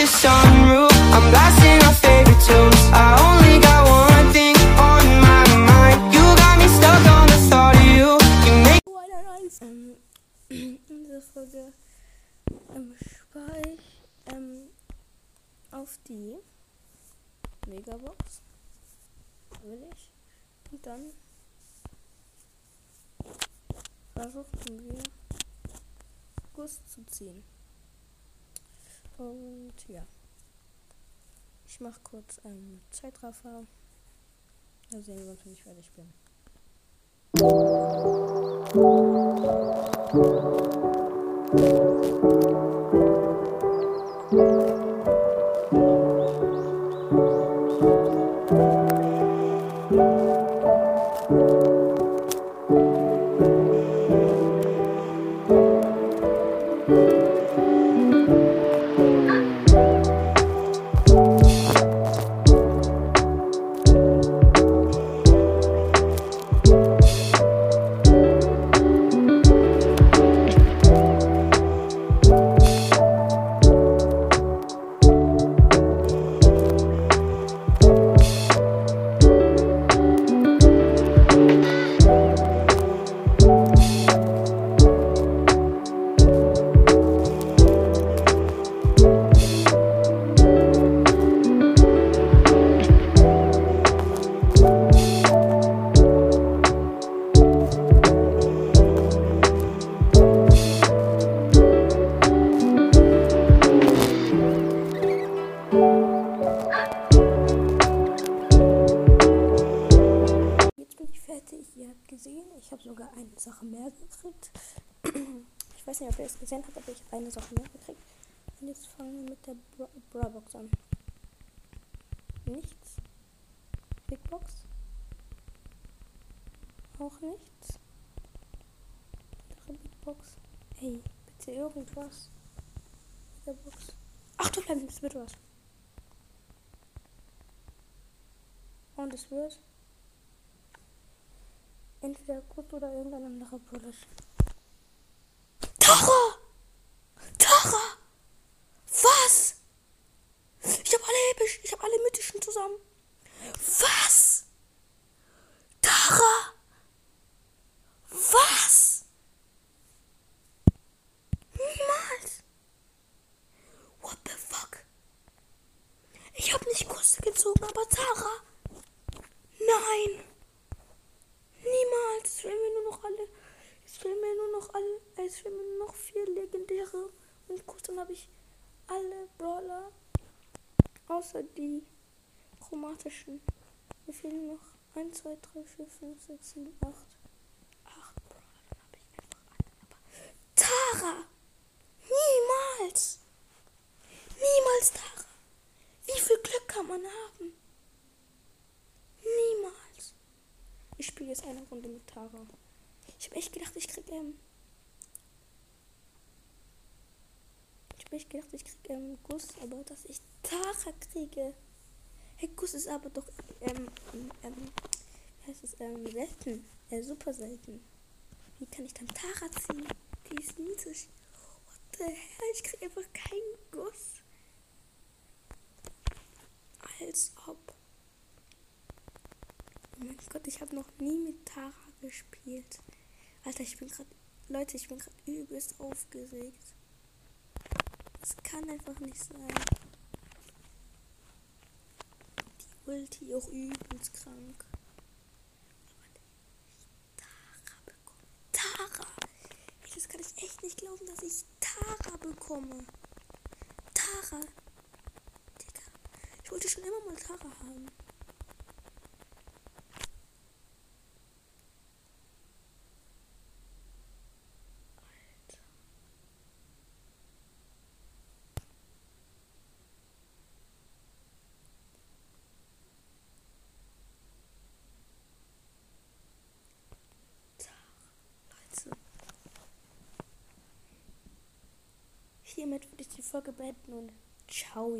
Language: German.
the sunroof. I'm blasting our favorite one thing on my mind. You got me stuck on the thought of you. You make Folge ähm, spare ähm, auf die Megabox. Will ich. Und dann versuchen wir Guss zu ziehen. Und ja. Ich mache kurz einen Zeitraffer. Da sehen wir uns, wenn ich fertig bin. Jetzt ich habe sogar eine Sache mehr gekriegt. Ich weiß nicht, ob ihr es gesehen habt, aber ich habe eine Sache mehr gekriegt. Und jetzt fangen wir mit der Bra Brawlbox an. Nichts. Big Box. Auch nichts. Andere Big Box. Hey, bitte irgendwas. Mega Box. Ach du bleib, es wird was. Und es wird entweder gut oder irgendein anderer Brawler. Tara! Tara! Was? Ich habe alle episch, ich habe alle mythischen zusammen. Was? Tara! Was? Niemals! What the fuck? Ich habe nicht Kusse gezogen, aber Tara! Nein! Niemals. Es fehlen mir nur noch alle. Es fehlen mir nur noch alle. Es fehlen mir noch vier legendäre. Und kurz dann habe ich alle Brawler. Außer die chromatischen. Mir fehlen noch 1, 2, 3, 4, 5, 6, 7, 8. 8 Brawler. Dann habe ich einfach alle. Aber Tara! Niemals! Niemals Tara! Wie viel Glück kann man haben? Niemals. Ich spiele jetzt eine Runde mit Tara. Ich habe echt gedacht, ich krieg ähm. Ich habe echt gedacht, ich krieg ähm Guss, aber dass ich Tara kriege. Hey, Guss ist aber doch ähm, ähm wie heißt es ähm selten, äh, super selten. Wie kann ich dann Tara ziehen? Die ist niedrig. What the hell? Ich krieg einfach keinen Guss. Als ob. Oh mein Gott, ich habe noch nie mit Tara gespielt. Alter, ich bin gerade. Leute, ich bin gerade übelst aufgeregt. Das kann einfach nicht sein. Die Ulti auch übelst krank. Tara bekommen. Tara! Das kann ich echt nicht glauben, dass ich Tara bekomme. Tara. Digga. Ich wollte schon immer mal Tara haben. Leute. Hiermit würde ich die Folge beenden und ciao.